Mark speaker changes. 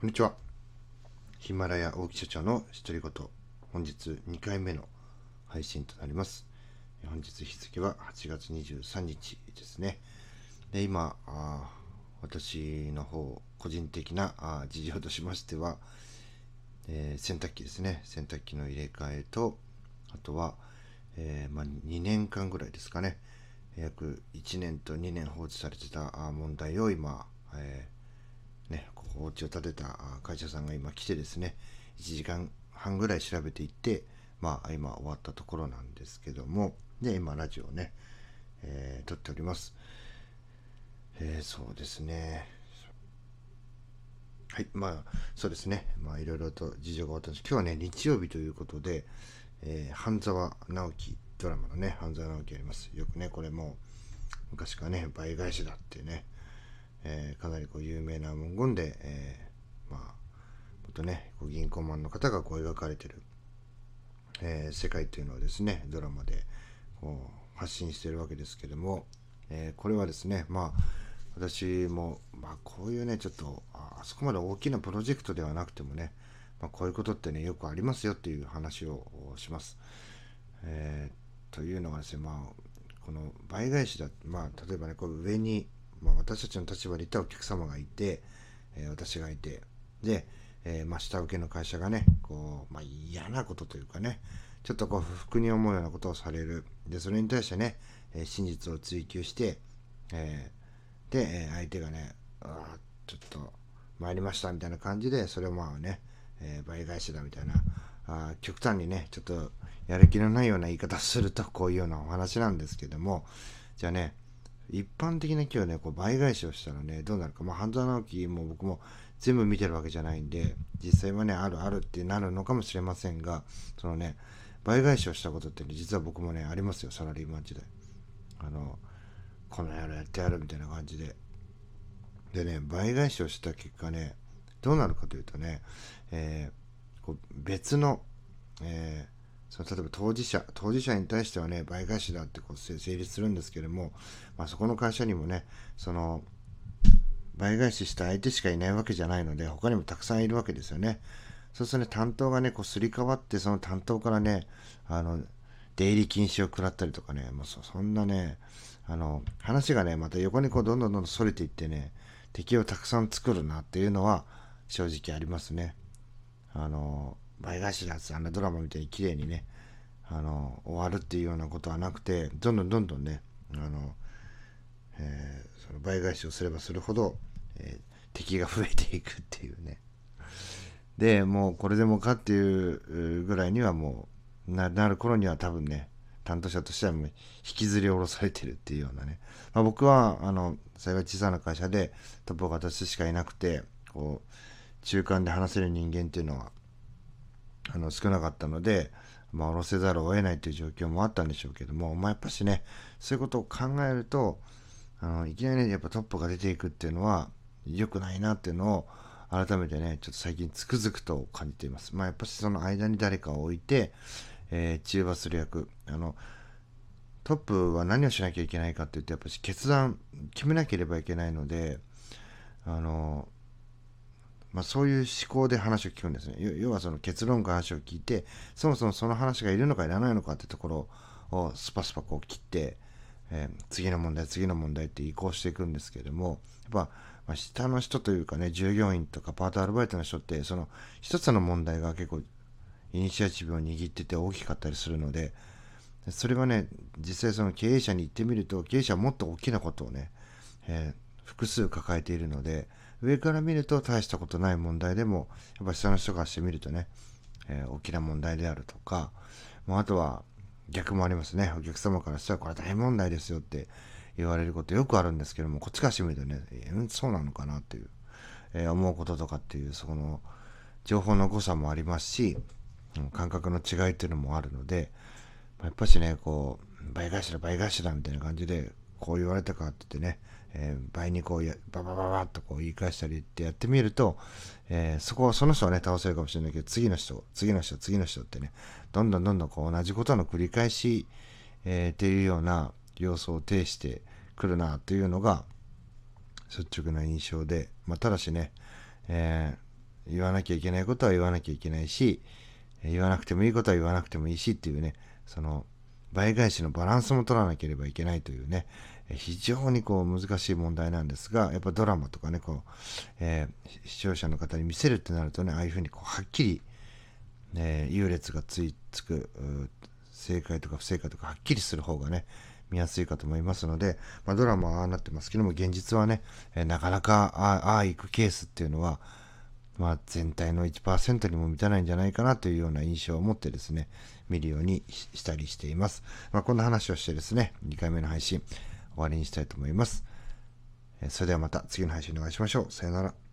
Speaker 1: こんにちは。ヒマラヤ大木社長の独り言。本日2回目の配信となります。本日日付は8月23日ですね。で、今、あ私の方、個人的なあ事情としましては、えー、洗濯機ですね。洗濯機の入れ替えと、あとは、えー、まあ、2年間ぐらいですかね。約1年と2年放置されてた問題を今、えーね、お家を建てた会社さんが今来てですね、1時間半ぐらい調べていって、まあ今終わったところなんですけども、で、今ラジオをね、えー、撮っております。えー、そうですね。はい、まあそうですね。まあいろいろと事情があったんです今日はね、日曜日ということで、えー、半沢直樹ドラマのね、半沢直樹やります。よくね、これも昔からね、倍返しだってね、えー、かなりこう有名な文言で、えー、まあ、もっとね、こう銀行マンの方がこう描かれてる、えー、世界というのをですね、ドラマでこう発信しているわけですけども、えこれはですね、まあ、私も、まあ、こういうね、ちょっとあそこまで大きなプロジェクトではなくてもね、まあ、こういうことってね、よくありますよっていう話をします。えというのがですね、まあ、この倍返しだ、まあ、例えばね、こう上にまあ、私たちの立場でいたお客様がいて、えー、私がいて、で、えー、まあ、下請けの会社がね、こう、まあ、嫌なことというかね、ちょっとこう、不服に思うようなことをされる。で、それに対してね、えー、真実を追求して、えー、で、え相手がね、あちょっと、参りましたみたいな感じで、それをまあね、え倍返しだみたいな、あ極端にね、ちょっとやる気のないような言い方すると、こういうようなお話なんですけども、じゃあね、一般的な今日ね、こう倍返しをしたらね、どうなるか。まあ、半沢直樹も僕も全部見てるわけじゃないんで、実際はね、あるあるってなるのかもしれませんが、そのね、倍返しをしたことってね、実は僕もね、ありますよ、サラリーマン時代。あの、この野郎やってやるみたいな感じで。でね、倍返しをした結果ね、どうなるかというとね、えー、こう別の、えーその例えば当事者、当事者に対してはね、倍返しだってこう成立するんですけれども、まあ、そこの会社にもね、その、倍返しした相手しかいないわけじゃないので、他にもたくさんいるわけですよね。そうするとね、担当がね、こうすり替わって、その担当からね、あの、出入り禁止を食らったりとかね、もうそそんなね、あの、話がね、また横にこうどんどんどんどん逸れていってね、敵をたくさん作るなっていうのは正直ありますね。あの、倍返しだってあんなドラマみたいに綺麗にねあの終わるっていうようなことはなくてどんどんどんどんねあの、えー、その倍返しをすればするほど、えー、敵が増えていくっていうね。でもうこれでもかっていうぐらいにはもうなる頃には多分ね担当者としてはもう引きずり下ろされてるっていうようなね、まあ、僕はあの幸い小さな会社でトップが私しかいなくてこう中間で話せる人間っていうのはあの少なかったので、まあ、下ろせざるを得ないという状況もあったんでしょうけども、まあ、やっぱしね、そういうことを考えると、あのいきなりね、やっぱトップが出ていくっていうのは良くないなっていうのを改めてね、ちょっと最近つくづくと感じています。まあ、やっぱしその間に誰かを置いて、えー、中和する役、あの、トップは何をしなきゃいけないかって言って、やっぱし決断、決めなければいけないので、あの、まあ、そういう思考で話を聞くんですね。要はその結論から話を聞いて、そもそもその話がいるのかいらないのかってところをスパスパこう切って、えー、次の問題、次の問題って移行していくんですけれども、やっぱ、まあ、下の人というかね、従業員とかパートアルバイトの人って、その一つの問題が結構イニシアチブを握ってて大きかったりするので、それはね、実際その経営者に行ってみると、経営者はもっと大きなことをね、えー、複数抱えているので、上から見ると大したことない問題でも、やっぱ下の人からしてみるとね、えー、大きな問題であるとか、まあ、あとは逆もありますね。お客様からしたらこれ大問題ですよって言われることよくあるんですけども、こっちからしてみるとね、えー、そうなのかなっていう、えー、思うこととかっていう、そこの情報の誤差もありますし、感覚の違いっていうのもあるので、やっぱしね、こう、倍返しだ倍返しだみたいな感じで、こう言われたかって言ってね、えー、倍にこうババババッとこう言い返したりってやってみると、えー、そこはその人はね倒せるかもしれないけど次の人次の人次の人ってねどんどんどんどんこう同じことの繰り返し、えー、っていうような様相を呈してくるなというのが率直な印象で、まあ、ただしね、え言わなきゃいけないことは言わなきゃいけないし、言わなくてもいいことは言わなくてもいいしっていうね、その倍返しのバランスも取らなければいけないというね、非常にこう難しい問題なんですが、やっぱドラマとかね、こう、えー、視聴者の方に見せるってなるとね、ああいうふうにこうはっきり、え優劣がついつく、正解とか不正解とかはっきりする方がね、見やすいかと思いますので、まあ、ドラマはああなってますけども、現実はね、えー、なかなかああ行くケースっていうのは、まあ、全体の1%にも満たないんじゃないかなというような印象を持ってですね、見るようにしたりしています。まあ、こんな話をしてですね、2回目の配信終わりにしたいと思います。それではまた次の配信でお会いしましょう。さよなら。